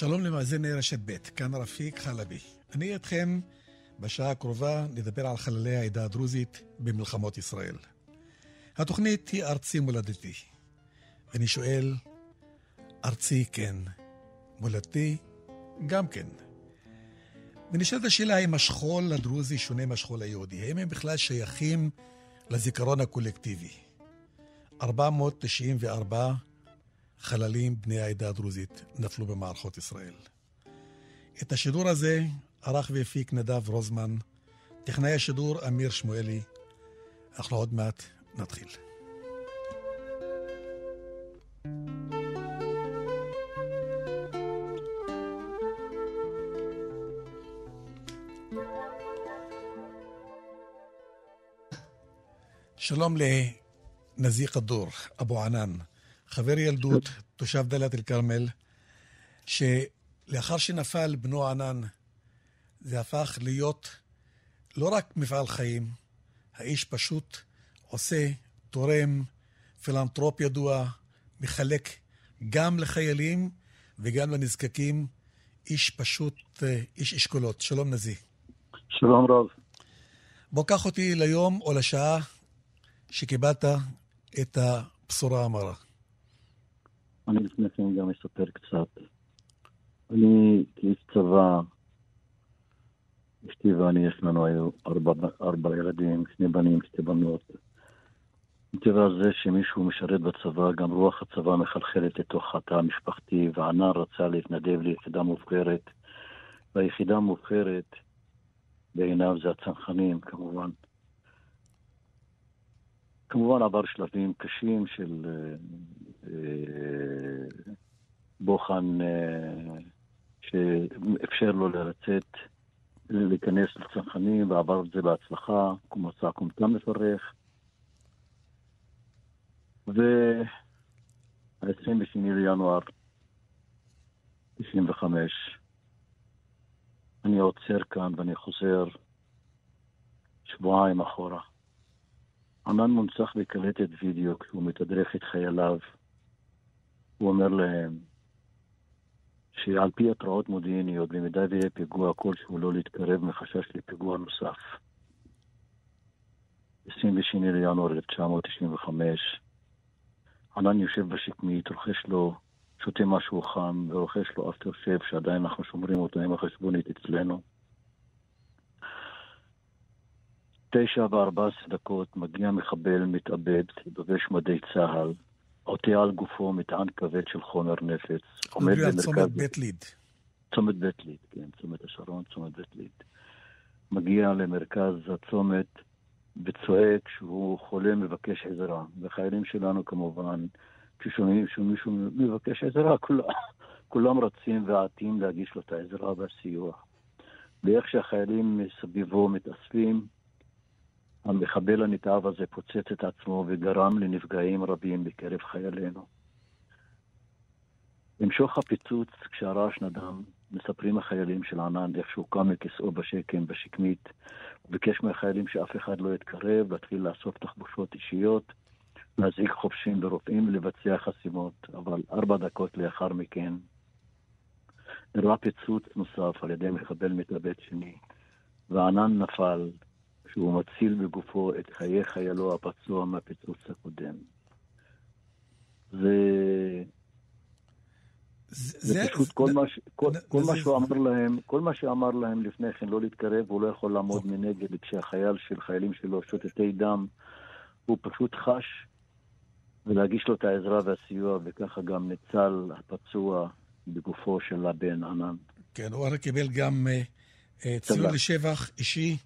שלום למאזיני רשת ב', כאן רפיק חלבי. אני אתכם בשעה הקרובה נדבר על חללי העדה הדרוזית במלחמות ישראל. התוכנית היא ארצי מולדתי. ואני שואל, ארצי כן, מולדתי גם כן. ונשאלת השאלה האם השכול הדרוזי שונה מהשכול היהודי. האם הם בכלל שייכים לזיכרון הקולקטיבי? 494 חללים בני העדה הדרוזית נפלו במערכות ישראל. את השידור הזה ערך והפיק נדב רוזמן, טכנאי השידור אמיר שמואלי. אנחנו עוד מעט נתחיל. שלום לנזי כדור, אבו ענן, חבר ילדות, תושב דאלית אל-כרמל, שלאחר שנפל בנו ענן, זה הפך להיות לא רק מפעל חיים, האיש פשוט עושה, תורם, פילנטרופ ידוע, מחלק גם לחיילים וגם לנזקקים, איש פשוט, אה, איש אשכולות. שלום נזי. שלום רב. בוא קח אותי ליום או לשעה שקיבלת את הבשורה המרה. אני לפני כן גם אספר קצת. אני כאיש צבא, אשתי ואני, יש לנו היו ארבע, ארבע ילדים, שני בנים, שתי בנות. מטבע זה שמישהו משרת בצבא, גם רוח הצבא מחלחלת לתוך התא המשפחתי, וענן רצה להתנדב ליחידה מובחרת. והיחידה המובחרת בעיניו זה הצנחנים, כמובן. כמובן עבר שלבים קשים של אה, בוחן אה, שאפשר לו לצאת, להיכנס לצנחנים, ועבר את זה בהצלחה, כמו מצא קומטה מפרך. ו-22 לינואר 95, אני עוצר כאן ואני חוזר שבועיים אחורה. ענן מונצח בקלטת וידאו כשהוא מתדרך את חייליו. הוא אומר להם שעל פי התראות מודיעיניות, במידה ויהיה פיגוע כלשהו לא להתקרב מחשש לפיגוע נוסף. 22 לינואר 1995, ענן יושב בשקמית, רוכש לו, שותה משהו חם, ורוכש לו אפטר שב, שעדיין אנחנו שומרים אותו עם החשבונית אצלנו. תשע וארבע עשרה דקות מגיע מחבל מתאבד, דובש מדי צה"ל, עוטה על גופו מטען כבד של חומר נפץ. עומד במרכז... צומת בית ליד. צומת בית ליד, כן, צומת השרון, צומת בית ליד. מגיע למרכז הצומת וצועק שהוא חולה מבקש עזרה. וחיילים שלנו כמובן, כששומעים שמישהו מבקש עזרה, כולם, כולם רצים ועטים להגיש לו את העזרה והסיוע. ואיך שהחיילים מסביבו מתאספים, המחבל הנתעב הזה פוצץ את עצמו וגרם לנפגעים רבים בקרב חיילינו. במשוך הפיצוץ, כשהרעש נדם, מספרים החיילים של ענן איך שהוא קם מכיסאו בשקם, בשקמית, וביקש מהחיילים שאף אחד לא יתקרב, להתחיל לאסוף תחבושות אישיות, להזעיק חובשים ורופאים ולבצע חסימות. אבל ארבע דקות לאחר מכן אירע פיצוץ נוסף על ידי מחבל מתאבד שני, וענן נפל שהוא מציל בגופו את חיי חיילו הפצוע מהפיצוץ הקודם. זה... זה, פשוט זה, כל, מה, ש, כל, זה, כל זה, מה שהוא אמר להם, כל מה שאמר להם לפני כן לא להתקרב, הוא לא יכול לעמוד מנגד כשהחייל של חיילים שלו שותתי דם, הוא פשוט חש ולהגיש לו את העזרה והסיוע, וככה גם ניצל הפצוע בגופו של הבן ענן. כן, הוא הרי קיבל גם uh, ציון לשבח אישי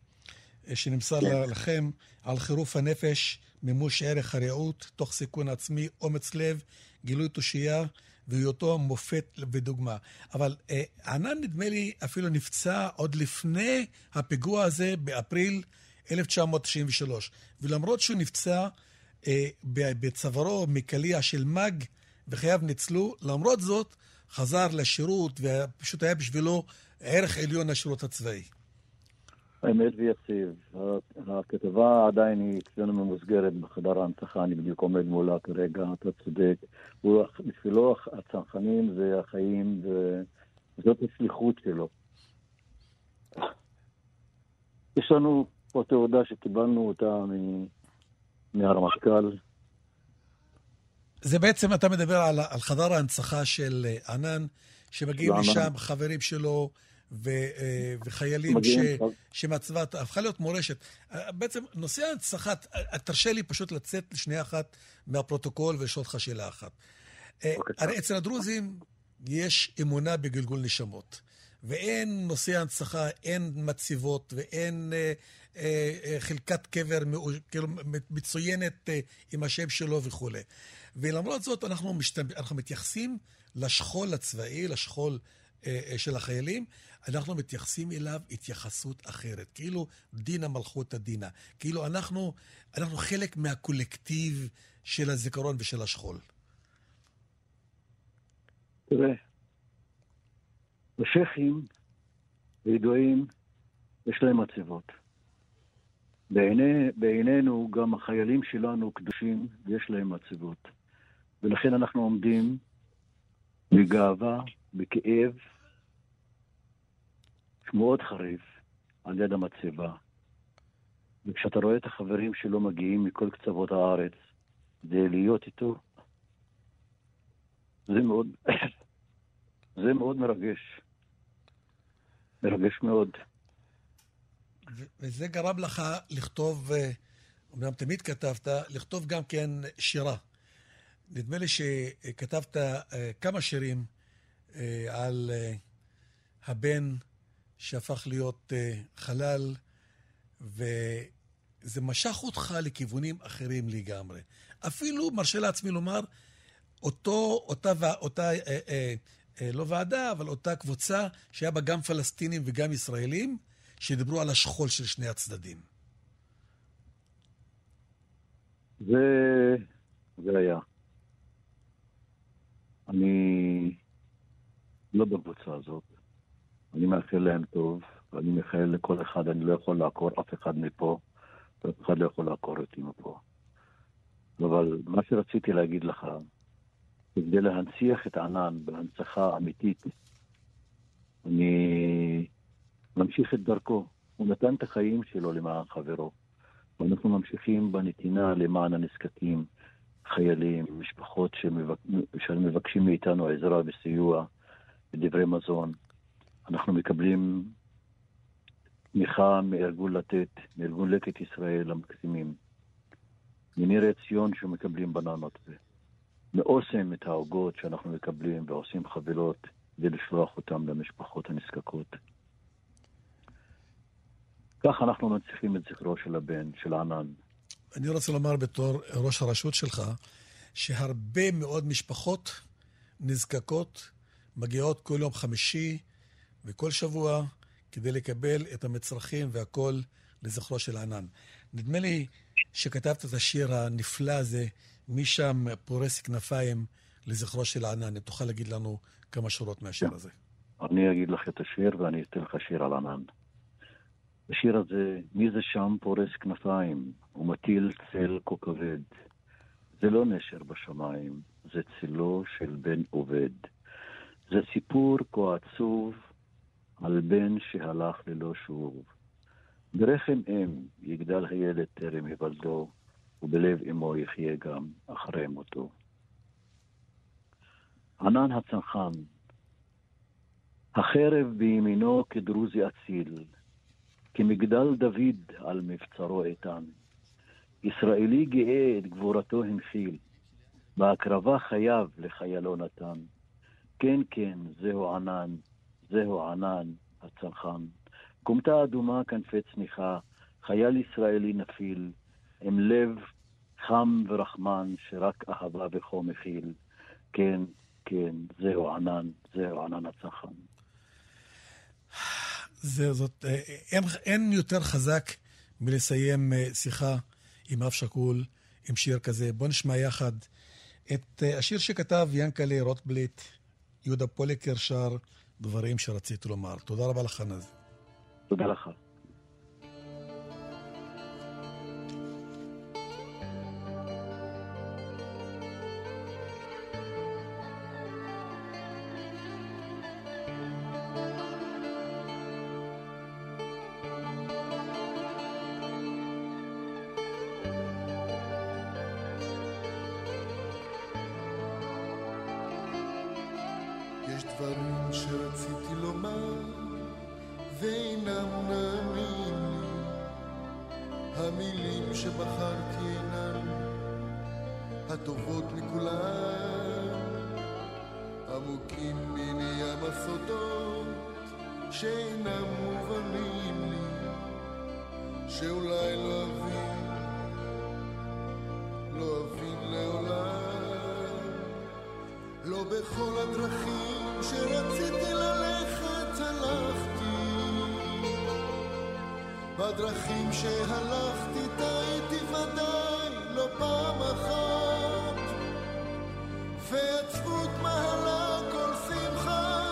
שנמסר כן. לכם על חירוף הנפש, מימוש ערך הרעות, תוך סיכון עצמי, אומץ לב, גילוי תושייה והיותו מופת ודוגמה. אבל אה, ענן, נדמה לי, אפילו נפצע עוד לפני הפיגוע הזה באפריל 1993. ולמרות שהוא נפצע אה, בצווארו מקליע של מג וחייו ניצלו, למרות זאת חזר לשירות, ופשוט היה בשבילו ערך עליון לשירות הצבאי. אמת ויציב. הכתבה עדיין היא אצלנו ממוסגרת בחדר ההנצחה, אני בדיוק עומד מולה כרגע, אתה צודק. בשבילו הצנחנים זה החיים, זאת השליחות שלו. יש לנו פה תעודה שקיבלנו אותה מהרמטכ"ל. זה בעצם, אתה מדבר על, על חדר ההנצחה של אה, ענן, שמגיעים לשם חברים שלו ו, אה, וחיילים ש, שמצוות הפכה להיות מורשת. אה, בעצם נושא ההנצחה, תרשה לי פשוט לצאת לשנייה אחת מהפרוטוקול ולשאול אותך שאלה אחת. הרי אצל הדרוזים יש אמונה בגלגול נשמות. ואין נושא הנצחה, אין מציבות ואין אה, אה, אה, חלקת קבר כאילו מצוינת אה, עם השם שלו וכולי. ולמרות זאת, אנחנו, משתמ... אנחנו מתייחסים לשכול הצבאי, לשכול אה, אה, של החיילים, אנחנו מתייחסים אליו התייחסות אחרת. כאילו דינא מלכותא דינא. כאילו אנחנו, אנחנו חלק מהקולקטיב של הזיכרון ושל השכול. תראה, השייחים הידועים, יש להם מצבות. בעיני, בעינינו גם החיילים שלנו קדושים ויש להם מצבות. ולכן אנחנו עומדים בגאווה, בכאב מאוד חריף על יד המצבה. וכשאתה רואה את החברים שלו מגיעים מכל קצוות הארץ כדי להיות איתו, זה מאוד, זה מאוד מרגש. מרגש מאוד. וזה גרם לך לכתוב, אומנם תמיד כתבת, לכתוב גם כן שירה. נדמה לי שכתבת אה, כמה שירים אה, על אה, הבן שהפך להיות חלל, וזה משך אותך לכיוונים אחרים לגמרי. אפילו, מרשה לעצמי לומר, אותו, אותה, אותה אה, אה, אה, לא ועדה, אבל אותה קבוצה שהיה בה גם פלסטינים וגם ישראלים, שדיברו על השכול של שני הצדדים. זה, זה היה. אני לא בקבוצה הזאת. אני מאחל להם טוב, ואני מאחל לכל אחד, אני לא יכול לעקור אף אחד מפה, ואף אחד לא יכול לעקור אותי מפה. אבל מה שרציתי להגיד לך, כדי להנציח את ענן בהנצחה אמיתית. אני ממשיך את דרכו. הוא נתן את החיים שלו למען חברו. ואנחנו ממשיכים בנתינה למען הנזקקים, חיילים, משפחות שמבק... שמבקשים מאיתנו עזרה וסיוע ודברי מזון. אנחנו מקבלים תמיכה מארגון לתת, מארגון לקט ישראל המקסימים. מניר עציון שמקבלים בננות. מאוסם את העוגות שאנחנו מקבלים ועושים חבילות כדי לשלוח אותם למשפחות הנזקקות. כך אנחנו מנציחים את זכרו של הבן, של ענן. אני רוצה לומר בתור ראש הרשות שלך, שהרבה מאוד משפחות נזקקות מגיעות כל יום חמישי וכל שבוע כדי לקבל את המצרכים והכול לזכרו של ענן. נדמה לי שכתבת את השיר הנפלא הזה, משם פורס כנפיים לזכרו של ענן. תוכל להגיד לנו כמה שורות מהשיר הזה. אני אגיד לך את השיר ואני אתן לך שיר על ענן. השיר הזה, מי זה שם פורס כנפיים ומטיל צל כה כבד? זה לא נשר בשמיים, זה צילו של בן עובד. זה סיפור כה עצוב על בן שהלך ללא שוב. ברחם אם יגדל הילד טרם היוולדו, ובלב אמו יחיה גם אחרי מותו. ענן הצנחן, החרב בימינו כדרוזי אציל, כמגדל דוד על מבצרו איתן. ישראלי גאה את גבורתו הנחיל, בהקרבה חייו לחיילו נתן. כן, כן, זהו ענן, זהו ענן הצנחן. כומתה אדומה כנפי צניחה, חייל ישראלי נפיל, עם לב חם ורחמן שרק אהבה וכה מכיל. כן, כן, זהו ענן, זהו ענן הצחן. זה, זאת, אה, אין, אין יותר חזק מלסיים אה, שיחה עם אב שכול, עם שיר כזה. בוא נשמע יחד את אה, השיר שכתב ינקלה רוטבליט, יהודה פוליקר שר דברים שרציתי לומר. תודה רבה לך, נז. תודה לך. לא בכל הדרכים שרציתי ללכת הלכתי. בדרכים שהלכתי טעיתי ודאי לא פעם אחת. ועצבות מעלה כל שמחה,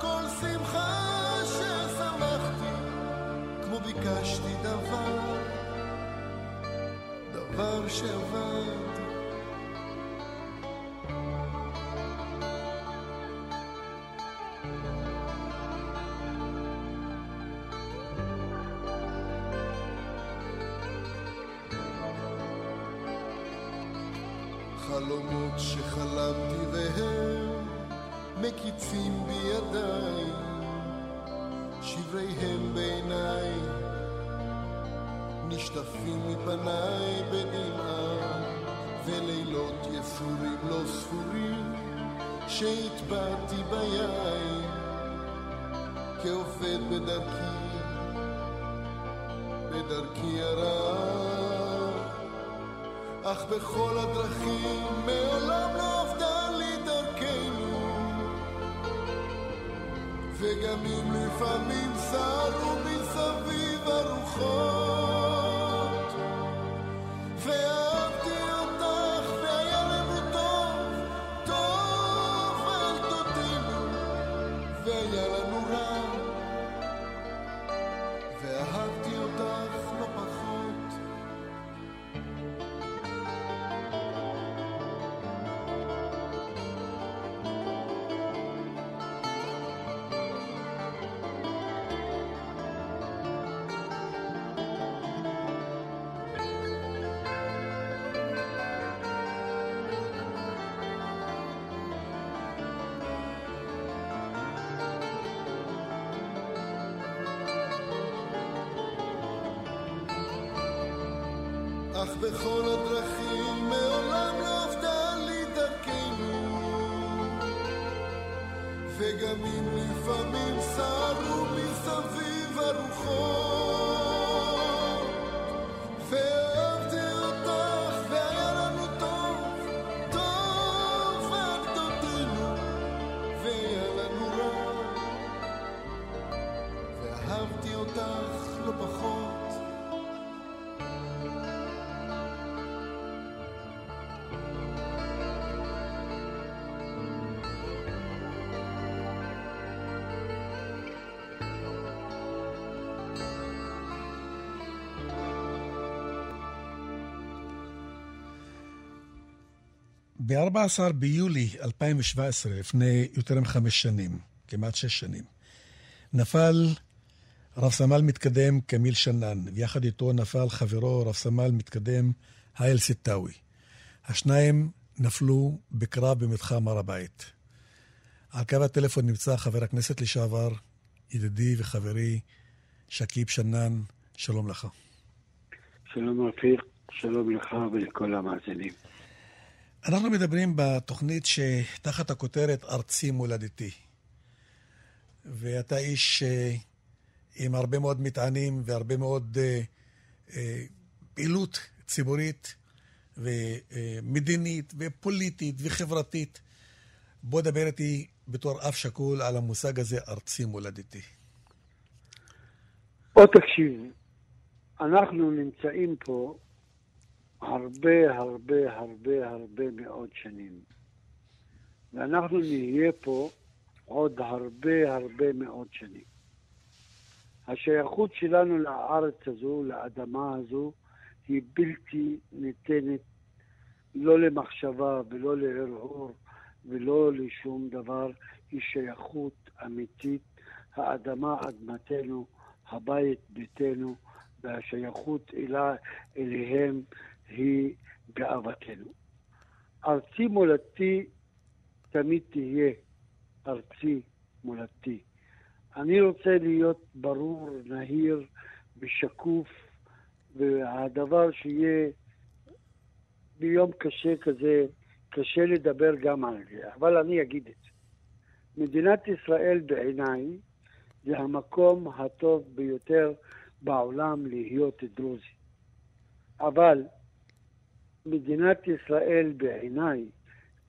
כל שמחה ששמחתי. כמו ביקשתי דבר, דבר שעבד חלומות שחלמתי והם מקיצים בידיי, שבריהם בעיניי, נשטפים מפניי בדמעה, ולילות יסורים לא ספורים, שהטבעתי ביין, כעובד בדרכי, בדרכי הרעה. אך בכל הדרכים מעולם לא עבדה לי דרכנו. וגם אם לפעמים סערו מסביב הרוחות ואהבתי אותך והיה לנו טוב, טוב על דודינו והיה לנו רע ואהבתי בכל הדרכים מעולם לא עבדה לי דרכנו. וגם אם ב-14 ביולי 2017, לפני יותר מחמש שנים, כמעט שש שנים, נפל רב סמל מתקדם כמיל שנאן, ויחד איתו נפל חברו רב סמל מתקדם האיל סיטאווי. השניים נפלו בקרב במתחם הר הבית. על קו הטלפון נמצא חבר הכנסת לשעבר, ידידי וחברי שכיב שנאן, שלום לך. שלום רפיק, שלום לך ולכל המאזינים. אנחנו מדברים בתוכנית שתחת הכותרת ארצי מולדתי. ואתה איש אה, עם הרבה מאוד מטענים והרבה מאוד אה, אה, פעילות ציבורית ומדינית ופוליטית וחברתית. בוא דבר איתי בתור אב שכול על המושג הזה, ארצי מולדתי. בוא תקשיב, אנחנו נמצאים פה הרבה הרבה הרבה הרבה מאוד שנים. ואנחנו נהיה פה עוד הרבה הרבה מאוד שנים. השייכות שלנו לארץ הזו, לאדמה הזו, היא בלתי ניתנת לא למחשבה ולא להרהור ולא לשום דבר, היא שייכות אמיתית. האדמה אדמתנו, הבית ביתנו, והשייכות אלה, אליהם היא גאוותנו. ארצי מולדתי תמיד תהיה ארצי, מולדתי. אני רוצה להיות ברור, נהיר ושקוף, והדבר שיהיה ביום קשה כזה, קשה לדבר גם על זה, אבל אני אגיד את זה. מדינת ישראל בעיניי זה המקום הטוב ביותר בעולם להיות דרוזי. אבל מדינת ישראל בעיניי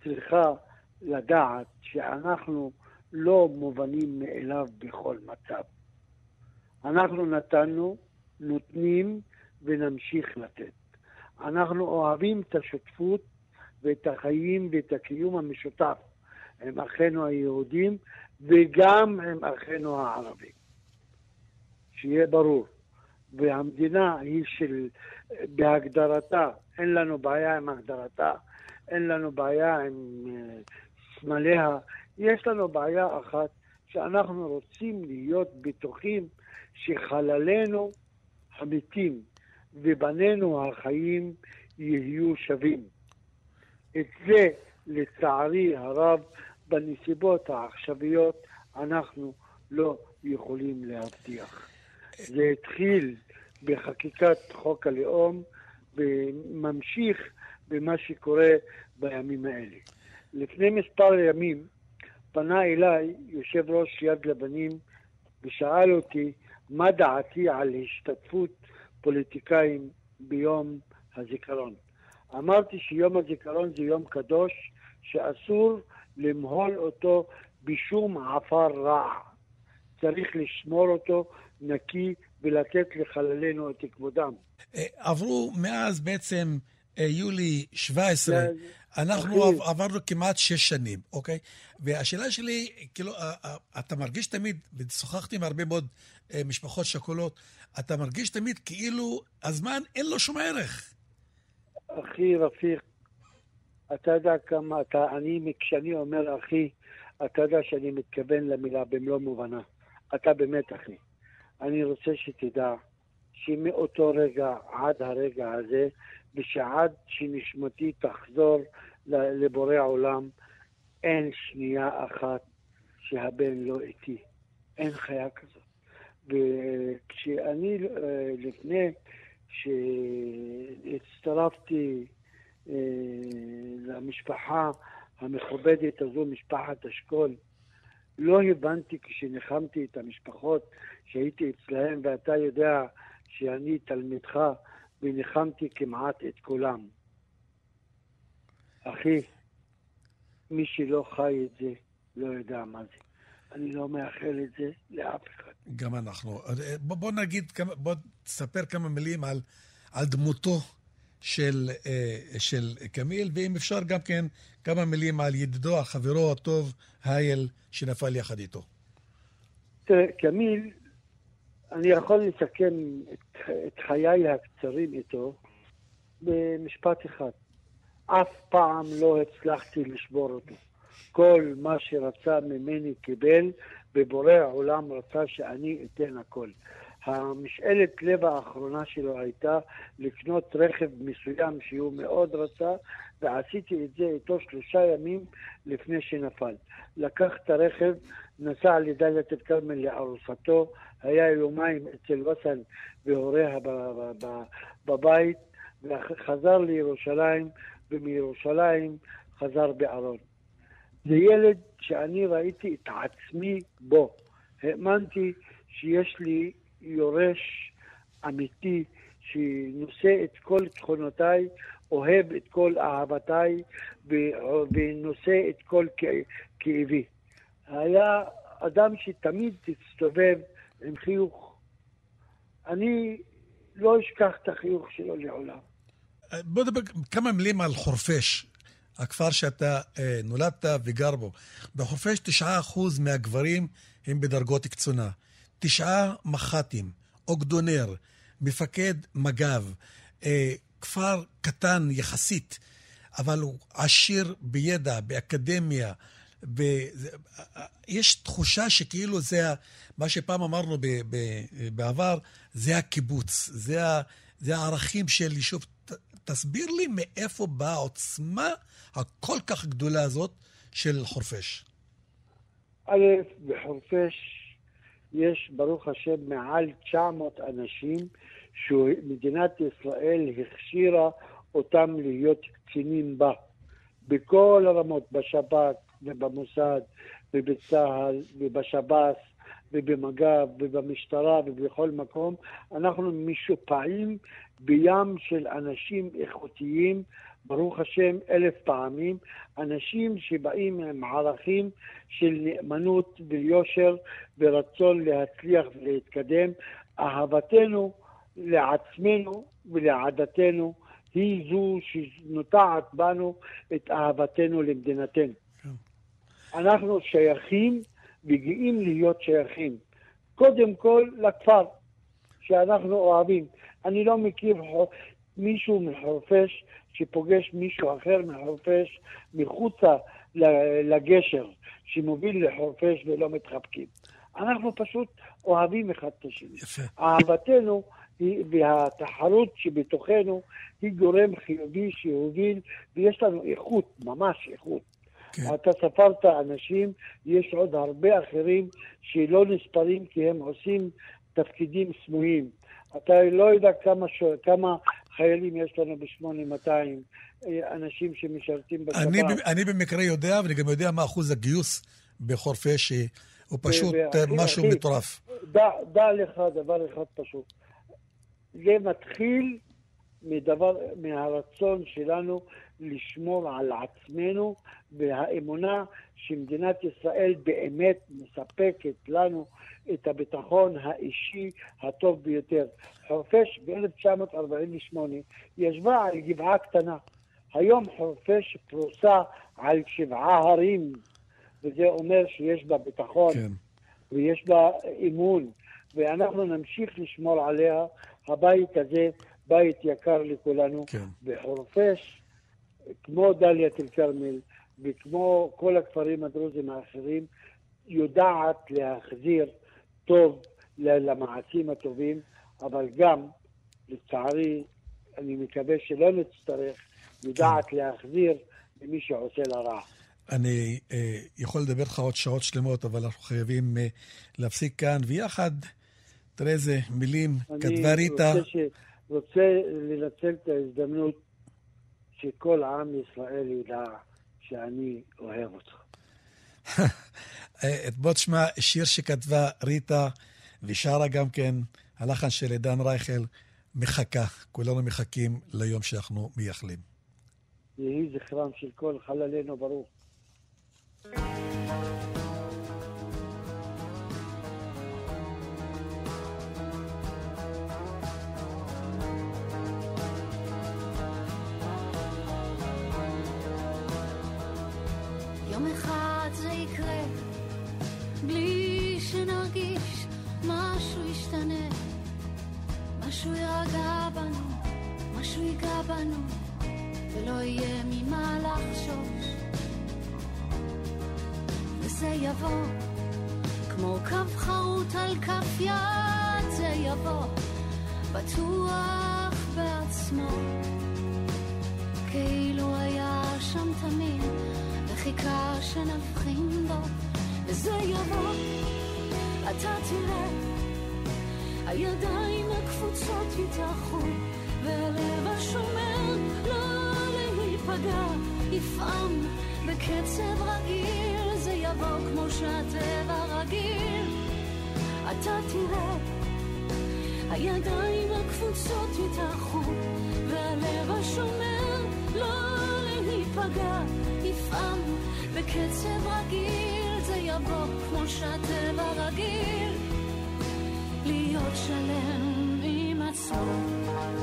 צריכה לדעת שאנחנו לא מובנים מאליו בכל מצב. אנחנו נתנו, נותנים ונמשיך לתת. אנחנו אוהבים את השותפות ואת החיים ואת הקיום המשותף עם אחינו היהודים וגם עם אחינו הערבים. שיהיה ברור. והמדינה היא של, בהגדרתה, אין לנו בעיה עם הגדרתה, אין לנו בעיה עם uh, סמליה, יש לנו בעיה אחת, שאנחנו רוצים להיות בטוחים שחללינו המתים ובנינו החיים יהיו שווים. את זה, לצערי הרב, בנסיבות העכשוויות אנחנו לא יכולים להבטיח. זה התחיל בחקיקת חוק הלאום וממשיך במה שקורה בימים האלה. לפני מספר ימים פנה אליי יושב ראש יד לבנים ושאל אותי מה דעתי על השתתפות פוליטיקאים ביום הזיכרון. אמרתי שיום הזיכרון זה יום קדוש שאסור למהול אותו בשום עפר רע. צריך לשמור אותו נקי ולתת לחללינו את כבודם. אה, עברו מאז בעצם אה, יולי 17, אנחנו עברנו כמעט שש שנים, אוקיי? והשאלה שלי, כאילו, אתה מרגיש תמיד, ושוחחתי עם הרבה מאוד אה, משפחות שכולות, אתה מרגיש תמיד כאילו הזמן אין לו שום ערך. אחי רפיק, אתה יודע כמה אתה, אני, כשאני אומר אחי, אתה יודע שאני מתכוון למילה במלוא מובנה. אתה באמת אחי. אני רוצה שתדע שמאותו רגע עד הרגע הזה, ושעד שנשמתי תחזור לבורא עולם, אין שנייה אחת שהבן לא איתי. אין חיה כזאת. וכשאני, אה, לפני שהצטרפתי אה, למשפחה המכובדת הזו, משפחת אשכול, לא הבנתי כשניחמתי את המשפחות שהייתי אצלהם, ואתה יודע שאני תלמידך, וניחמתי כמעט את כולם. אחי, מי שלא חי את זה, לא יודע מה זה. אני לא מאחל את זה לאף אחד. גם אנחנו. בוא, בוא נגיד, בוא תספר כמה מילים על, על דמותו של, אה, של קמיל, ואם אפשר גם כן כמה מילים על ידידו, החברו הטוב, הייל, שנפל יחד איתו. תראה, קמיל, אני יכול לסכם את, את חיי הקצרים איתו במשפט אחד. אף פעם לא הצלחתי לשבור אותו. כל מה שרצה ממני קיבל, ובורא העולם רצה שאני אתן הכל. המשאלת לב האחרונה שלו הייתה לקנות רכב מסוים שהוא מאוד רצה, ועשיתי את זה איתו שלושה ימים לפני שנפל. לקח את הרכב, נסע לדאלית אל-כרמל לארוסתו, היה יומיים אצל וסן והוריה בבית, וחזר לירושלים, ומירושלים חזר בארון. זה ילד שאני ראיתי את עצמי בו. האמנתי שיש לי יורש אמיתי שנושא את כל תכונותיי, אוהב את כל אהבתיי ונושא את כל כאבי. היה אדם שתמיד הסתובב עם חיוך. אני לא אשכח את החיוך שלו לעולם. בוא נדבר כמה מילים על חורפיש, הכפר שאתה אה, נולדת וגר בו. בחורפיש 9% מהגברים הם בדרגות קצונה. תשעה מח"טים, אוגדונר, מפקד מג"ב, אה, כפר קטן יחסית, אבל הוא עשיר בידע, באקדמיה. ב... יש תחושה שכאילו זה מה שפעם אמרנו ב... ב... בעבר, זה הקיבוץ, זה, ה... זה הערכים של יישוב. ת... תסביר לי מאיפה באה העוצמה הכל כך גדולה הזאת של חורפיש. א', בחורפיש יש, ברוך השם, מעל 900 אנשים שמדינת ישראל הכשירה אותם להיות קצינים בה, בכל הרמות, בשב"כ ובמוסד ובצה"ל ובשב"ס ובמג"ב ובמשטרה ובכל מקום, אנחנו משופעים בים של אנשים איכותיים, ברוך השם, אלף פעמים, אנשים שבאים עם ערכים של נאמנות ויושר ורצון להצליח ולהתקדם. אהבתנו לעצמנו ולעדתנו היא זו שנוטעת בנו את אהבתנו למדינתנו. כן. אנחנו שייכים וגאים להיות שייכים. קודם כל לכפר שאנחנו אוהבים. אני לא מכיר מישהו מחורפיש שפוגש מישהו אחר מחורפיש מחוצה לגשר שמוביל לחורפיש ולא מתחבקים. אנחנו פשוט אוהבים אחד את השני. יפה. אהבתנו היא, והתחרות שבתוכנו היא גורם חיובי שהוביל, ויש לנו איכות, ממש איכות. כן. אתה ספרת אנשים, יש עוד הרבה אחרים שלא נספרים כי הם עושים תפקידים סמויים. אתה לא יודע כמה, ש... כמה חיילים יש לנו ב-8200, אה, אנשים שמשרתים בצבא. אני, אני במקרה יודע, ואני גם יודע מה אחוז הגיוס בחורפיש, הוא פשוט אה, משהו אחי, מטורף. דע, דע לך דבר אחד פשוט. זה מתחיל מדבר, מהרצון שלנו לשמור על עצמנו והאמונה שמדינת ישראל באמת מספקת לנו את הביטחון האישי הטוב ביותר. חורפיש ב-1948 ישבה על גבעה קטנה. היום חורפיש פרוסה על שבעה הרים, וזה אומר שיש בה ביטחון כן. ויש בה אמון, ואנחנו נמשיך לשמור עליה. הבית הזה בית יקר לכולנו. כן. בחורפיש, כמו דאלית אל-כרמל וכמו כל הכפרים הדרוזיים האחרים, יודעת להחזיר טוב למעשים הטובים, אבל גם, לצערי, אני מקווה שלא נצטרך, יודעת כן. להחזיר למי שעושה לה רע. אני אה, יכול לדבר איתך עוד שעות שלמות, אבל אנחנו חייבים אה, להפסיק כאן, ויחד, תראה איזה מילים כתבה ריטה. אני רוצה, רוצה לנצל את ההזדמנות שכל עם ישראל ידע שאני אוהב אותך. בוא תשמע שיר שכתבה ריטה ושרה גם כן, הלחן של עידן רייכל, מחכה. כולנו מחכים ליום שאנחנו מייחלים. יהי זכרם של כל חללינו ברוך. יום אחד זה יקרה, בלי שנרגיש משהו ישתנה, משהו ירגע בנו, משהו ייגע בנו, ולא יהיה ממה לחשוש. וזה יבוא, כמו קו חרוט על כף יד, זה יבוא, בטוח בעצמו, כאילו היה שם תמיד. חיכה שנבחין בו, וזה יבוא, אתה תראה, הידיים הקפוצות יתאחו, והלב השומר לא להיפגע, יפעם בקצב רגיל, זה יבוא כמו שהטבע רגיל, אתה תראה, הידיים הקפוצות יתאחו, והלב השומר לא להיפגע, בקצב רגיל, זה יבוא כמו שהטבע רגיל, להיות שלם עם עצמו.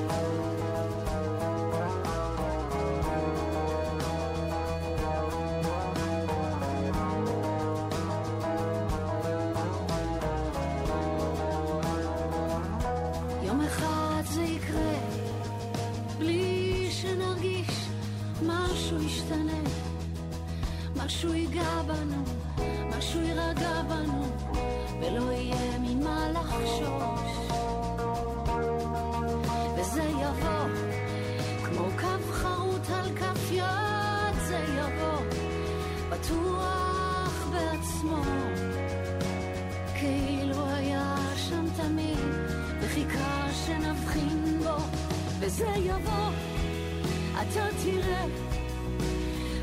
תראה.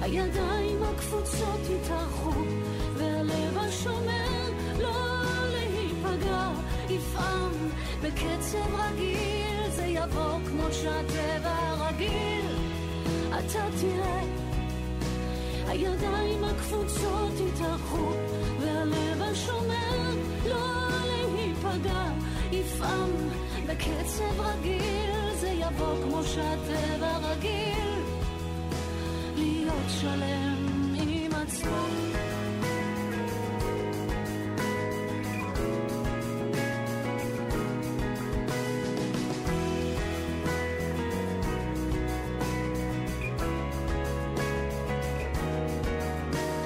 הידיים הקפוצות יתארחו, והלב השומר לא להיפגע, יפעם בקצב רגיל, זה יבוא כמו שהטבע רגיל. אתה תראה, הידיים הקפוצות יתארחו, והלב השומר לא להיפגע, יפעם בקצב רגיל, זה יבוא כמו שהטבע רגיל. להיות שלם עם עצמו.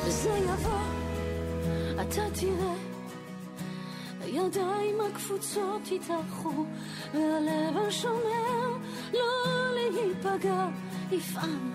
וזה יבוא, אתה תראה, הידיים הקפוצות יתארחו, והלב השומר לא להיפגע, יפעם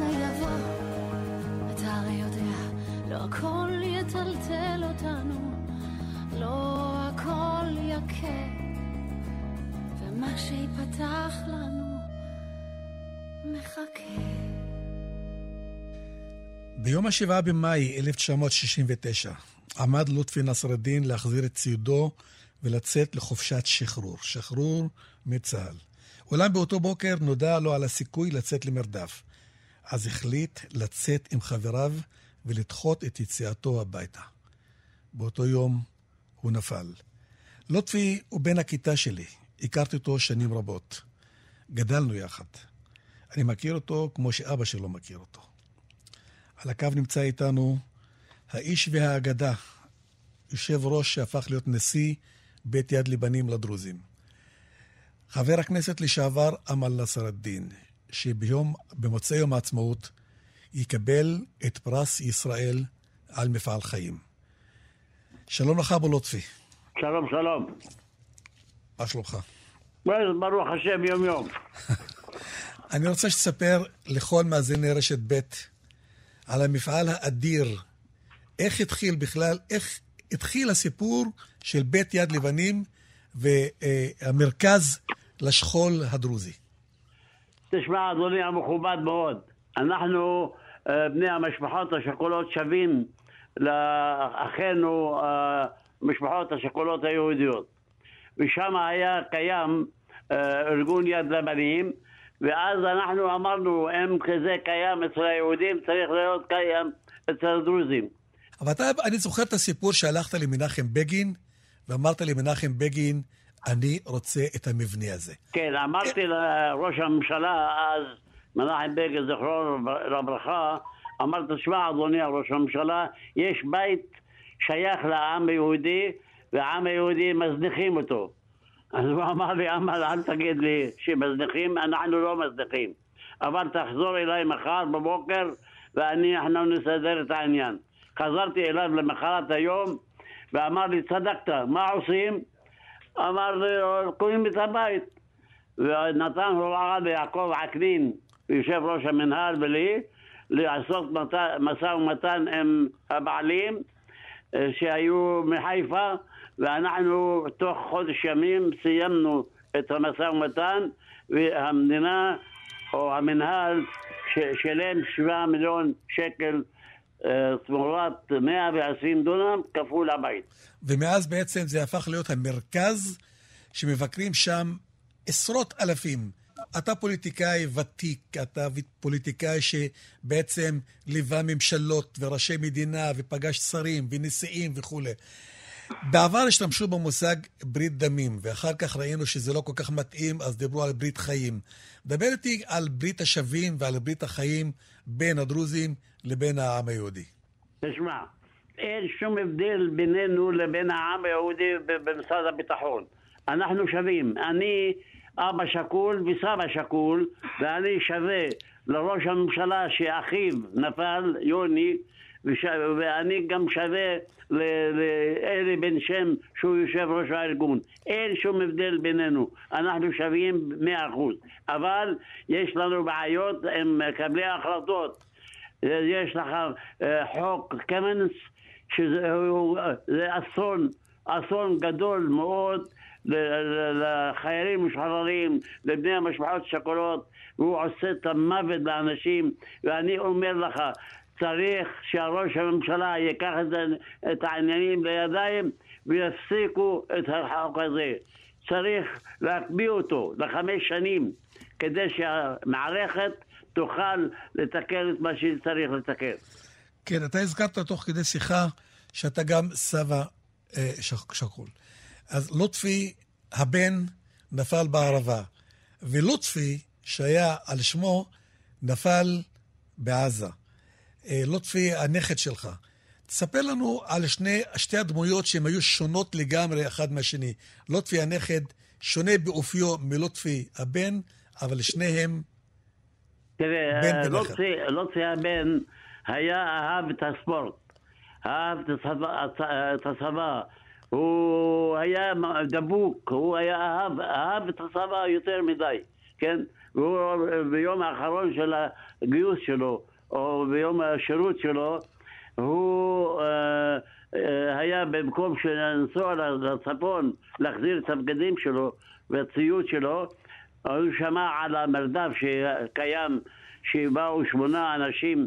וזה יבוא, אתה הרי יודע, לא הכל יטלטל אותנו, לא הכל יכה, ומה שיפתח לנו מחכה. ביום השבעה במאי 1969 עמד לוטפי נסרדין להחזיר את ציודו ולצאת לחופשת שחרור, שחרור מצה"ל. אולם באותו בוקר נודע לו על הסיכוי לצאת למרדף. אז החליט לצאת עם חבריו ולדחות את יציאתו הביתה. באותו יום הוא נפל. לוטפי הוא בן הכיתה שלי, הכרתי אותו שנים רבות. גדלנו יחד. אני מכיר אותו כמו שאבא שלו מכיר אותו. על הקו נמצא איתנו האיש והאגדה, יושב ראש שהפך להיות נשיא בית יד לבנים לדרוזים. חבר הכנסת לשעבר אמל נסרדין, שביום, במוצאי יום העצמאות יקבל את פרס ישראל על מפעל חיים. שלום לך, אבו לוטפי. שלום, שלום. מה שלומך? ברוך השם, יום יום. אני רוצה שתספר לכל מאזיני רשת ב' על המפעל האדיר. איך התחיל בכלל, איך התחיל הסיפור של בית יד לבנים והמרכז לשכול הדרוזי. תשמע, אדוני המכובד מאוד, אנחנו, אה, בני המשפחות השכולות, שווים לאחינו, אה, המשפחות השכולות היהודיות. ושם היה קיים אה, ארגון יד לבנים, ואז אנחנו אמרנו, אם כזה קיים אצל היהודים, צריך להיות קיים אצל הדרוזים. אבל אתה, אני זוכר את הסיפור שהלכת למנחם בגין, ואמרת למנחם בגין, אני רוצה את המבנה הזה. כן, אמרתי לראש הממשלה אז, מנחם בגין, זכרו לברכה, אמרתי, תשמע, אדוני ראש הממשלה, יש בית שייך לעם היהודי, והעם היהודי מזניחים אותו. אז הוא אמר לי, אמר, אל תגיד לי שמזניחים, אנחנו לא מזניחים. אבל תחזור אליי מחר בבוקר, ואנחנו נסדר את העניין. חזרתי אליו למחרת היום, ואמר לי, צדקת, מה עושים? אמר לי, קוראים את הבית. ונתן הוראה ליעקב עקנין, יושב ראש המנהל ולי, לעשות משא ומתן עם הבעלים אה, שהיו מחיפה, ואנחנו תוך חודש ימים סיימנו את המשא ומתן, והמדינה או המנהל שילם 7 מיליון שקל תמורת 120 דונם כפול הבית. ומאז בעצם זה הפך להיות המרכז שמבקרים שם עשרות אלפים. אתה פוליטיקאי ותיק, אתה פוליטיקאי שבעצם ליווה ממשלות וראשי מדינה ופגש שרים ונשיאים וכולי. בעבר השתמשו במושג ברית דמים, ואחר כך ראינו שזה לא כל כך מתאים, אז דיברו על ברית חיים. דבר איתי על ברית השווים ועל ברית החיים בין הדרוזים לבין העם היהודי. תשמע, אין שום הבדל בינינו לבין העם היהודי במשרד הביטחון. אנחנו שווים. אני אבא שכול וסבא שכול, ואני שווה לראש הממשלה שאחיו נפל, יוני, וש... ואני גם שווה לאלי בן שם שהוא יושב ראש הארגון. אין שום הבדל בינינו, אנחנו שווים מאה אחוז. אבל יש לנו בעיות עם מקבלי ההחלטות. יש לך אה, חוק קמנס, שזה זה אסון, אסון גדול מאוד לחיילים משוחררים, לבני המשפחות השכולות, והוא עושה את המוות לאנשים, ואני אומר לך, צריך שהראש הממשלה ייקח את, את העניינים לידיים ויפסיקו את החוק הזה. צריך להקפיא אותו לחמש שנים כדי שהמערכת תוכל לתקן את מה שצריך לתקן. כן, אתה הזכרת תוך כדי שיחה שאתה גם סבא אה, שכול. אז לוטפי הבן נפל בערבה, ולוטפי, שהיה על שמו, נפל בעזה. אה, לוטפי, הנכד שלך. תספר לנו על שני, שתי הדמויות שהן היו שונות לגמרי אחד מהשני. לוטפי הנכד שונה באופיו מלוטפי הבן, אבל שניהם תראה, בן לוטפי, הבן היה אהב את הספורט, אהב את הצבא, את הצבא. הוא היה דבוק, הוא היה אהב, אהב את הצבא יותר מדי, כן? והוא ביום האחרון של הגיוס שלו, או ביום השירות שלו, הוא אה, אה, היה במקום לנסוע לצפון, להחזיר את הבגדים שלו והציוד שלו, הוא שמע על המרדף שקיים, שבאו שמונה אנשים,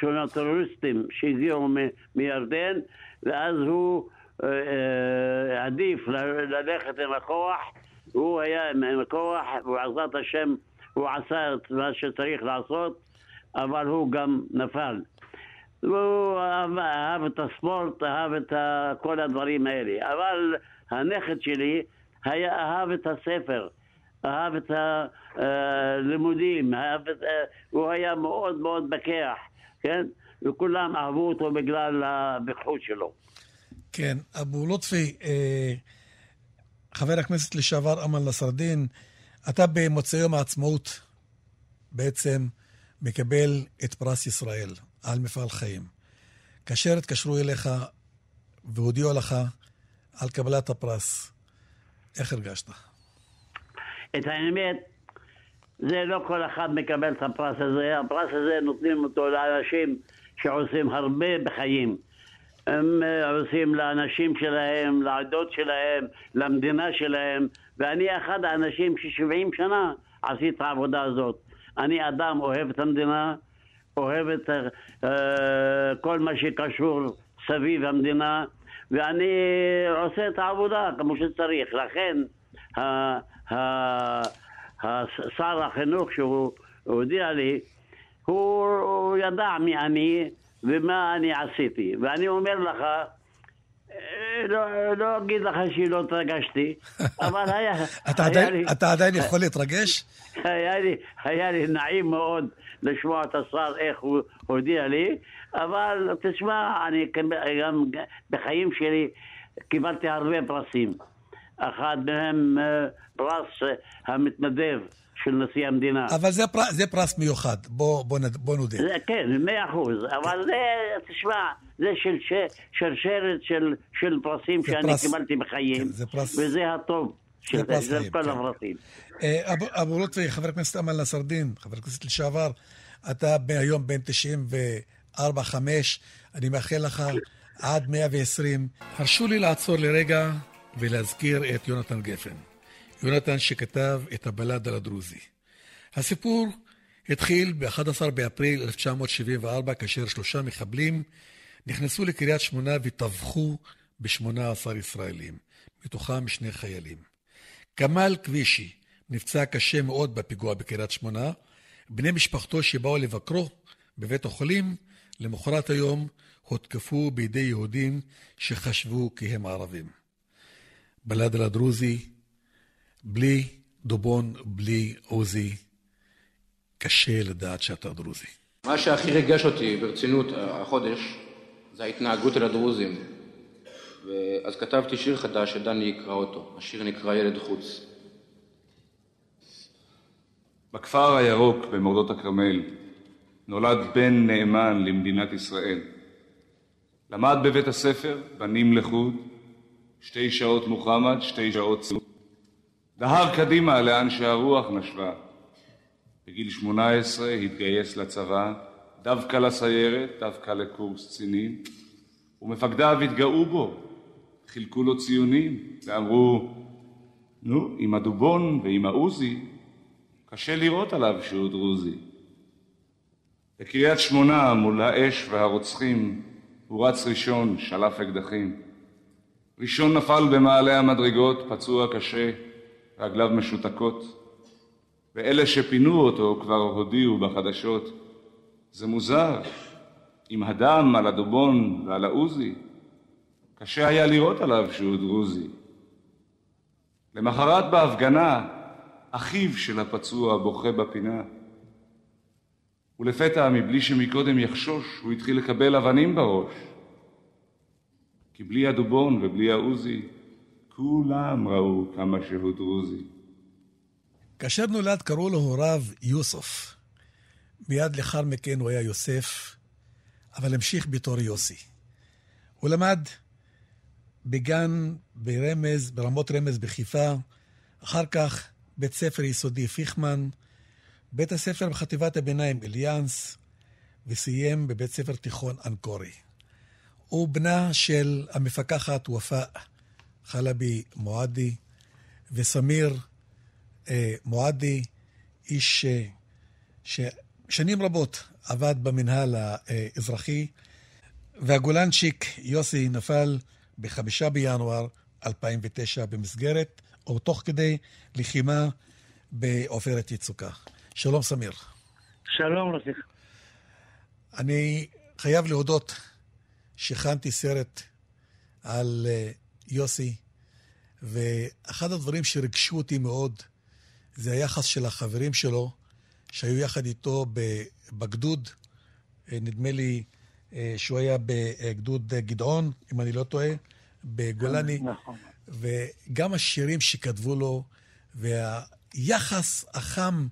שמונה טרוריסטים שהגיעו מירדן, ואז הוא אה, אה, עדיף ללכת עם הכוח, הוא היה עם הכוח, ובעזרת השם הוא עשה את מה שצריך לעשות, אבל הוא גם נפל. הוא אהב, אהב את הספורט, אהב את כל הדברים האלה. אבל הנכד שלי היה אהב את הספר. אהב את הלימודים, אהב את, הוא היה מאוד מאוד בכח, כן? וכולם אהבו אותו בגלל הבקיחות שלו. כן, אבו לוטפי, אה, חבר הכנסת לשעבר אמל נסרדין, אתה במוצאי יום העצמאות בעצם מקבל את פרס ישראל על מפעל חיים. כאשר התקשרו אליך והודיעו לך על קבלת הפרס, איך הרגשת? את האמת, זה לא כל אחד מקבל את הפרס הזה, הפרס הזה נותנים אותו לאנשים שעושים הרבה בחיים. הם אה, עושים לאנשים שלהם, לעדות שלהם, למדינה שלהם, ואני אחד האנשים ש-70 שנה עשיתי את העבודה הזאת. אני אדם אוהב את המדינה, אוהב את uh, כל מה שקשור סביב המדינה, ואני עושה את העבודה כמו שצריך. לכן, שר החינוך שהוא הודיע לי, הוא, ידע מי אני ומה אני עשיתי. ואני אומר לך, אה, לא, לא אגיד לך שלא התרגשתי, אבל היה... אתה, היה עדיין, לי, אתה עדיין יכול להתרגש? היה לי, היה לי נעים מאוד לשמוע את השר איך הוא הודיע לי, אבל תשמע, אני גם בחיים שלי קיבלתי הרבה פרסים. אחד מהם אה, פרס אה, המתנדב של נשיא המדינה. אבל זה, פר, זה פרס מיוחד, בוא, בוא, בוא נודה. זה, כן, מאה אחוז, אבל זה, תשמע, זה של ש, שרשרת של, של פרסים שאני פרס, קיבלתי בחיים, כן, זה פרס, וזה הטוב. של כל כן. הפרסים. אה, אבו לוטפי, חבר הכנסת אמל נסרדין, חבר הכנסת לשעבר, אתה היום בן 94-5, אני מאחל לך עד 120. הרשו לי לעצור לרגע ולהזכיר את יונתן גפן. יונתן שכתב את הבלד על הדרוזי. הסיפור התחיל ב-11 באפריל 1974, כאשר שלושה מחבלים נכנסו לקריית שמונה וטבחו ב-18 ישראלים, מתוכם שני חיילים. כמאל כבישי נפצע קשה מאוד בפיגוע בקריית שמונה. בני משפחתו שבאו לבקרו בבית החולים, למחרת היום הותקפו בידי יהודים שחשבו כי הם ערבים. בלד על הדרוזי, בלי דובון, בלי עוזי, קשה לדעת שאתה דרוזי. מה שהכי ריגש אותי ברצינות החודש זה ההתנהגות של הדרוזים. אז כתבתי שיר חדש שדני יקרא אותו. השיר נקרא ילד חוץ. בכפר הירוק במורדות הכרמל נולד בן נאמן למדינת ישראל. למד בבית הספר, בנים לחוד, שתי שעות מוחמד, שתי שעות צלול. דהר קדימה לאן שהרוח נשבה. בגיל שמונה עשרה התגייס לצבא, דווקא לסיירת, דווקא לקורס קצינים, ומפקדיו התגאו בו, חילקו לו ציונים, ואמרו, נו, עם הדובון ועם העוזי, קשה לראות עליו שהוא דרוזי. בקריית שמונה, מול האש והרוצחים, הוא רץ ראשון, שלף אקדחים. ראשון נפל במעלה המדרגות, פצוע קשה, רגליו משותקות. ואלה שפינו אותו כבר הודיעו בחדשות, זה מוזר, עם הדם על הדובון ועל העוזי, קשה היה לראות עליו שהוא דרוזי. למחרת בהפגנה, אחיו של הפצוע בוכה בפינה. ולפתע, מבלי שמקודם יחשוש, הוא התחיל לקבל אבנים בראש. כי בלי הדובון ובלי העוזי, כולם ראו כמה שהוא דרוזי. כאשר נולד קראו לו הוריו יוסוף. מיד לאחר מכן הוא היה יוסף, אבל המשיך בתור יוסי. הוא למד בגן ברמז, ברמות רמז בחיפה, אחר כך בית ספר יסודי פיכמן, בית הספר בחטיבת הביניים אליאנס, וסיים בבית ספר תיכון אנקורי. הוא בנה של המפקחת ופאא חלבי מועדי וסמיר אה, מועדי, איש אה, ששנים רבות עבד במנהל האזרחי, והגולנצ'יק יוסי נפל בחמישה בינואר 2009 במסגרת או תוך כדי לחימה בעופרת יצוקה. שלום, סמיר. שלום לך. אני חייב להודות שהכנתי סרט על אה, יוסי, ואחד הדברים שריגשו אותי מאוד זה היחס של החברים שלו, שהיו יחד איתו בגדוד, אה, נדמה לי אה, שהוא היה בגדוד גדעון, אם אני לא טועה, בגולני. נכון. וגם השירים שכתבו לו, והיחס החם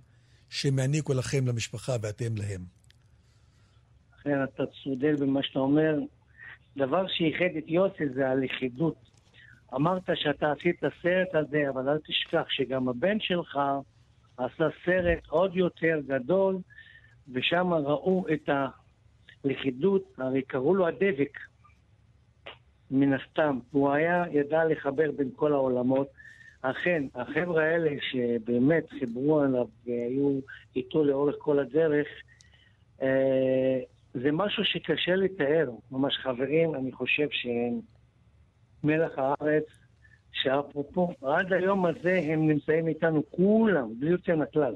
שהם העניקו לכם, למשפחה, ואתם להם. אתה צודק במה שאתה אומר. דבר שאיחד את יוסי זה הלכידות. אמרת שאתה עשית סרט הזה, אבל אל תשכח שגם הבן שלך עשה סרט עוד יותר גדול, ושם ראו את הלכידות, הרי קראו לו הדבק. מן הסתם. הוא היה, ידע לחבר בין כל העולמות. אכן, החבר'ה האלה שבאמת חיברו עליו והיו איתו לאורך כל הדרך, אה, זה משהו שקשה לתאר. ממש חברים, אני חושב שהם מלח הארץ, שאפרופו, עד היום הזה הם נמצאים איתנו כולם, בלי יוצא מהכלל.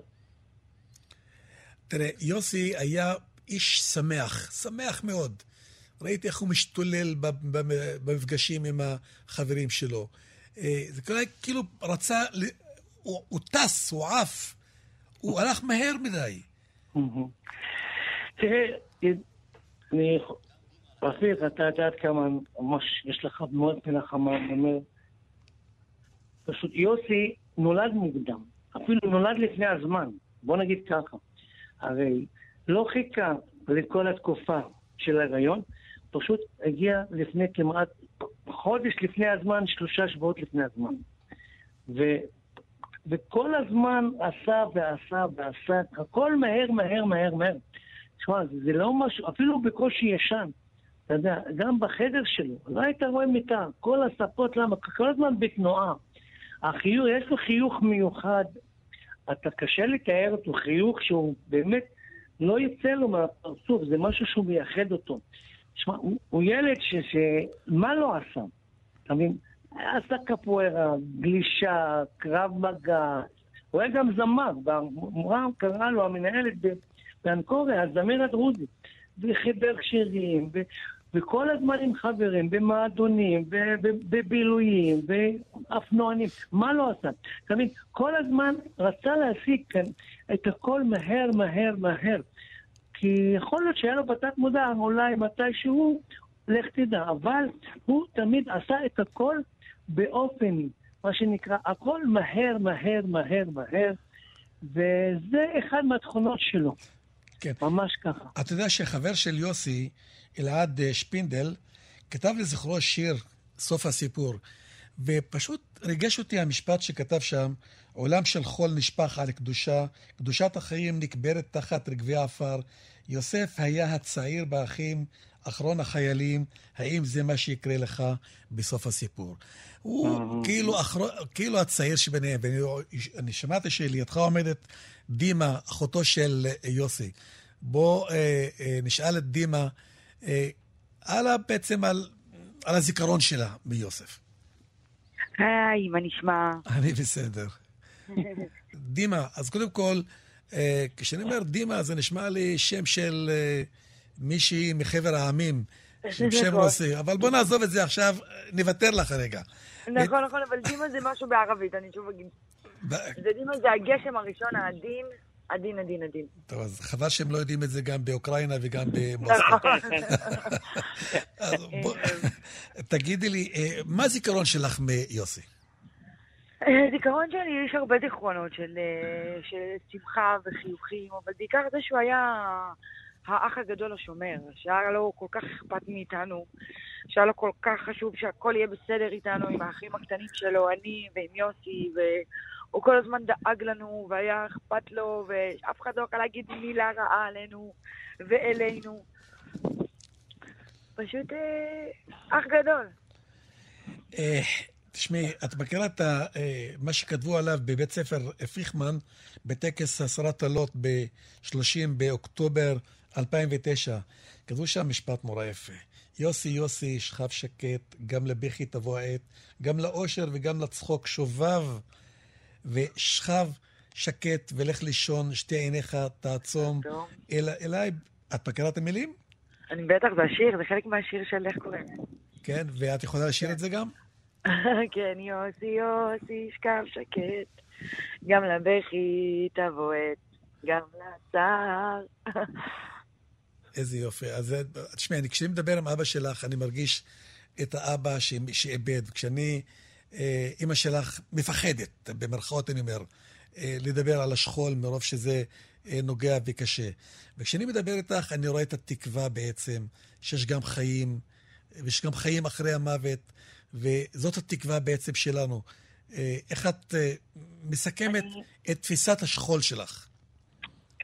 תראה, יוסי היה איש שמח, שמח מאוד. ראיתי איך הוא משתולל במפגשים עם החברים שלו. אה, זה קרה כאילו רצה, הוא, הוא טס, הוא עף, הוא הלך מהר מדי. תראה, אני... רפיק, אתה יודעת כמה, ממש, יש לך מאוד פינה חמה, אני אומר, פשוט יוסי נולד מוקדם, אפילו נולד לפני הזמן, בוא נגיד ככה. הרי לא חיכה לכל התקופה של ההיריון, פשוט הגיע לפני כמעט חודש לפני הזמן, שלושה שבועות לפני הזמן. ו, וכל הזמן עשה ועשה ועשה, הכל מהר, מהר, מהר, מהר. תשמע, זה לא משהו, אפילו בקושי ישן. אתה יודע, גם בחדר שלו, לא היית רואה מיטה, כל הספות, למה? כל הזמן בתנועה. החיוך, יש לו חיוך מיוחד, אתה קשה לתאר אותו, חיוך שהוא באמת לא יוצא לו מהפרצוף, זה משהו שהוא מייחד אותו. תשמע, הוא, הוא ילד ש... ש... מה לא עשה? אתה מבין? עשה קפוארה, גלישה, קרב מגע, הוא היה גם זמר, והמורה קראה לו, המנהלת באנקוריה, הזמר הדרוזי, וחיבר שירים, ו... וכל הזמן עם חברים, במועדונים, בבילויים, באפנוענים, מה לא עשה? אתה מבין? כל הזמן רצה להשיג כאן את הכל מהר, מהר, מהר. כי יכול להיות שהיה לו בתת מודע, אולי מתישהו, לך תדע, אבל הוא תמיד עשה את הכל באופן, מה שנקרא, הכל מהר, מהר, מהר, מהר, וזה אחד מהתכונות שלו. כן. ממש ככה. אתה יודע שחבר של יוסי, אלעד אה, שפינדל, כתב לזכרו שיר, סוף הסיפור, ופשוט ריגש אותי המשפט שכתב שם, עולם של חול נשפך על קדושה, קדושת החיים נקברת תחת רגבי עפר. יוסף היה הצעיר באחים, אחרון החיילים, האם זה מה שיקרה לך בסוף הסיפור? הוא כאילו, אחר... כאילו הצעיר שביניהם, ואני שמעתי שלידך עומדת דימה, אחותו של אה, יוסי. בוא אה, אה, נשאל את דימה אה, על, בעצם על, על הזיכרון שלה ביוסף. היי, מה נשמע? אני בסדר. דימה, אז קודם כל, אה, כשאני אומר דימה, זה נשמע לי שם של אה, מישהי מחבר העמים, שם שם. רוסי, אבל בוא נעזוב את זה עכשיו, נוותר לך רגע. נכון, נכון, אבל דימה זה משהו בערבית, אני שוב אגיד. זה דימה זה הגשם הראשון העדין, עדין, עדין, עדין. טוב, אז חבל שהם לא יודעים את זה גם באוקראינה וגם במוסקבה. נכון. בוא- תגידי לי, אה, מה הזיכרון שלך מיוסי? זיכרון שלי, יש הרבה זיכרונות אה, של שמחה וחיוכים, אבל בעיקר זה שהוא היה האח הגדול השומר, שהיה לו כל כך אכפת מאיתנו, שהיה לו כל כך חשוב שהכל יהיה בסדר איתנו, עם האחים הקטנים שלו, אני ועם יוסי, והוא כל הזמן דאג לנו, והיה אכפת לו, ואף אחד לא יכול להגיד מילה רעה עלינו ואלינו. פשוט אה, אח גדול. אה, תשמעי, את מכירה את אה, מה שכתבו עליו בבית ספר פיכמן בטקס הסרת הלוט ב-30 באוקטובר 2009? כתבו שם משפט נורא יפה. יוסי יוסי, שכב שקט, גם לבכי תבוא העת, גם לאושר וגם לצחוק שובב, ושכב שקט ולך לישון, שתי עיניך תעצום. אל, אליי. את מכירה את המילים? אני בטח, זה השיר, זה חלק מהשיר של איך קוראים. כן, ואת יכולה לשיר את זה גם? כן, יוסי, יוסי, שכב שקט, גם לבכי תבוא עת, גם לצער. איזה יופי. אז תשמעי, אני- כשאני מדבר עם אבא שלך, אני מרגיש את האבא ש- שאיבד. כשאני, אה, אימא שלך מפחדת, במרכאות אני אומר, אה, לדבר על השכול מרוב שזה אה, נוגע וקשה. וכשאני מדבר איתך, אני רואה את התקווה בעצם, שיש גם חיים, ויש גם חיים אחרי המוות, וזאת התקווה בעצם שלנו. איך את מסכמת את תפיסת השכול שלך?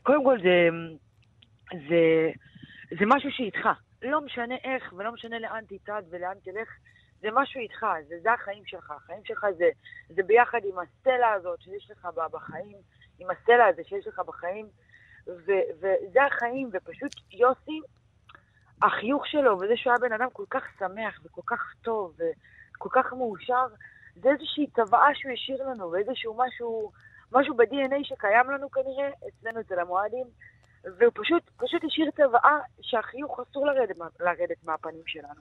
קודם כל זה, זה, זה משהו שאיתך. לא משנה איך ולא משנה לאן תצעד ולאן תלך, זה משהו איתך, זה, זה החיים שלך. החיים שלך זה, זה ביחד עם הסלע הזאת שיש לך בחיים, עם הסלע הזה שיש לך בחיים, ו, וזה החיים, ופשוט יוסי, החיוך שלו וזה שהוא היה בן אדם כל כך שמח וכל כך טוב וכל כך מאושר, זה איזושהי צוואה שהוא השאיר לנו ואיזשהו משהו, משהו ב-DNA שקיים לנו כנראה, אצלנו אצל המועדים, והוא פשוט, פשוט השאיר צוואה שהחיוך אסור לרדת, לרדת מהפנים שלנו.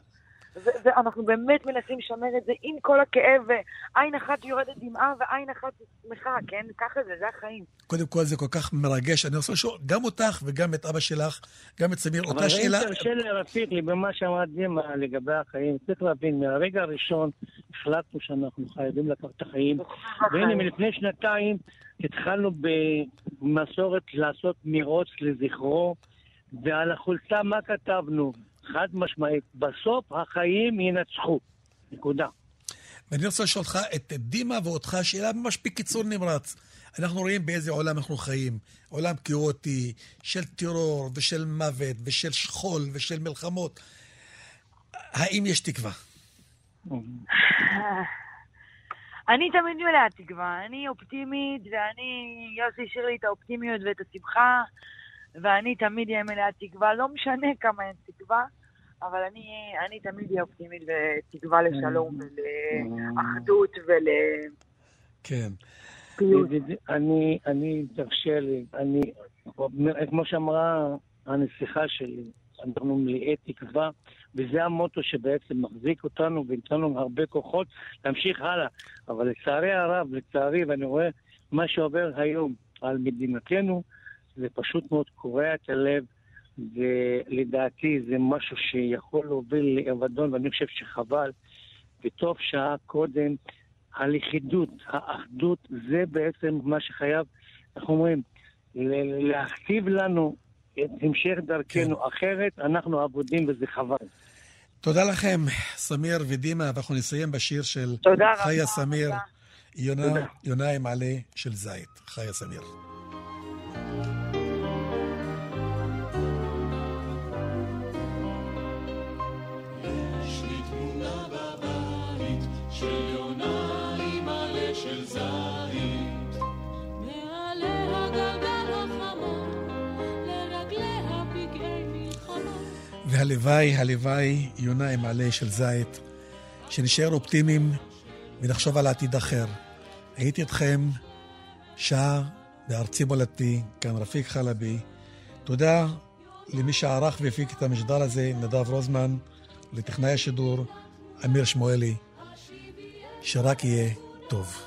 ואנחנו באמת מנסים לשמר את זה עם כל הכאב, ועין אחת יורדת דמעה ועין אחת שמחה, כן? ככה זה, זה החיים. קודם כל זה כל כך מרגש. אני רוצה לשאול גם אותך וגם את אבא שלך, גם את סמיר, אבל אותה אם שאלה. תרשה לי, רפיqי, במה שאמרת דימה לגבי החיים, צריך להבין, מהרגע הראשון החלטנו שאנחנו חייבים לקחת את החיים, והנה מלפני שנתיים התחלנו במסורת לעשות מרוץ לזכרו, ועל החולצה מה כתבנו? חד משמעית, בסוף החיים ינצחו. נקודה. ואני רוצה לשאול אותך, את דימה ואותך, שאלה ממש בקיצור נמרץ. אנחנו רואים באיזה עולם אנחנו חיים. עולם כאוטי, של טרור ושל מוות ושל שכול ושל מלחמות. האם יש תקווה? אני תמיד מלאת תקווה, אני אופטימית, ואני, יוסי השאיר לי את האופטימיות ואת השמחה, ואני תמיד אהיה מלאת תקווה, לא משנה כמה אין תקווה, אבל אני, אני תמיד אהיה אופטימית ותקווה לשלום ולאחדות ול... כן. אני, אני, תרשה לי, אני, כמו שאמרה הנסיכה שלי, אנחנו מלאי תקווה, וזה המוטו שבעצם מחזיק אותנו ונותן לנו הרבה כוחות להמשיך הלאה. אבל לצערי הרב, לצערי, ואני רואה מה שעובר היום על מדינתנו, זה פשוט מאוד קורע את הלב. ולדעתי זה משהו שיכול להוביל לאבדון, ואני חושב שחבל. וטוב שעה קודם, הלכידות, האחדות, זה בעצם מה שחייב, איך אומרים, להכתיב לנו את המשך דרכנו, כן. אחרת אנחנו אבודים וזה חבל. תודה לכם, סמיר ודימה, ואנחנו נסיים בשיר של חיה סמיר, יונה, יונה עם עלה של זית. חיה סמיר. והלוואי, הלוואי, יונה עם עלה של זית, שנשאר אופטימיים ונחשוב על עתיד אחר. הייתי אתכם שעה בארצי מולדתי, כאן רפיק חלבי. תודה למי שערך והפיק את המשדר הזה, נדב רוזמן, לטכנאי השידור, אמיר שמואלי. שרק יהיה טוב.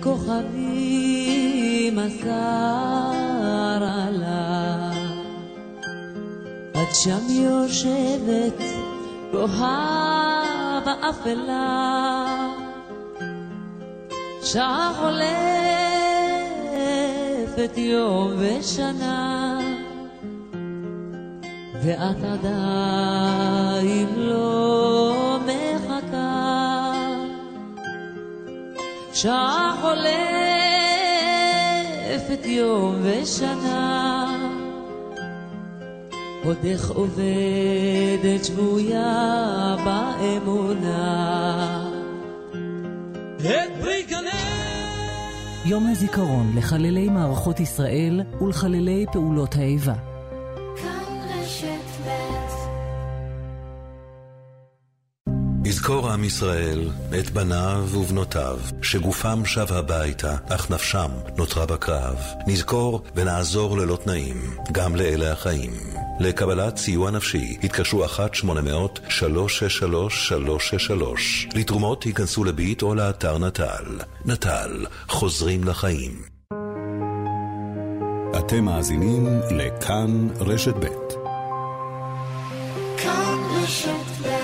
כוכבים אסר עלה, את שם יושבת כוחה באפלה, שעה חולפת יום ושנה, ואת עדיין לא שעה חולפת יום ושנה, עודך עובדת שבויה באמונה. את פרי יום הזיכרון לחללי מערכות ישראל ולחללי פעולות האיבה. יזכור עם ישראל את בניו ובנותיו, שגופם שב הביתה, אך נפשם נותרה בקרב. נזכור ונעזור ללא תנאים, גם לאלה החיים. לקבלת סיוע נפשי, התקשרו 1-800-363-363. לתרומות ייכנסו לביט או לאתר נט"ל. נט"ל, חוזרים לחיים. אתם מאזינים לכאן רשת ב'. כאן רשת ב'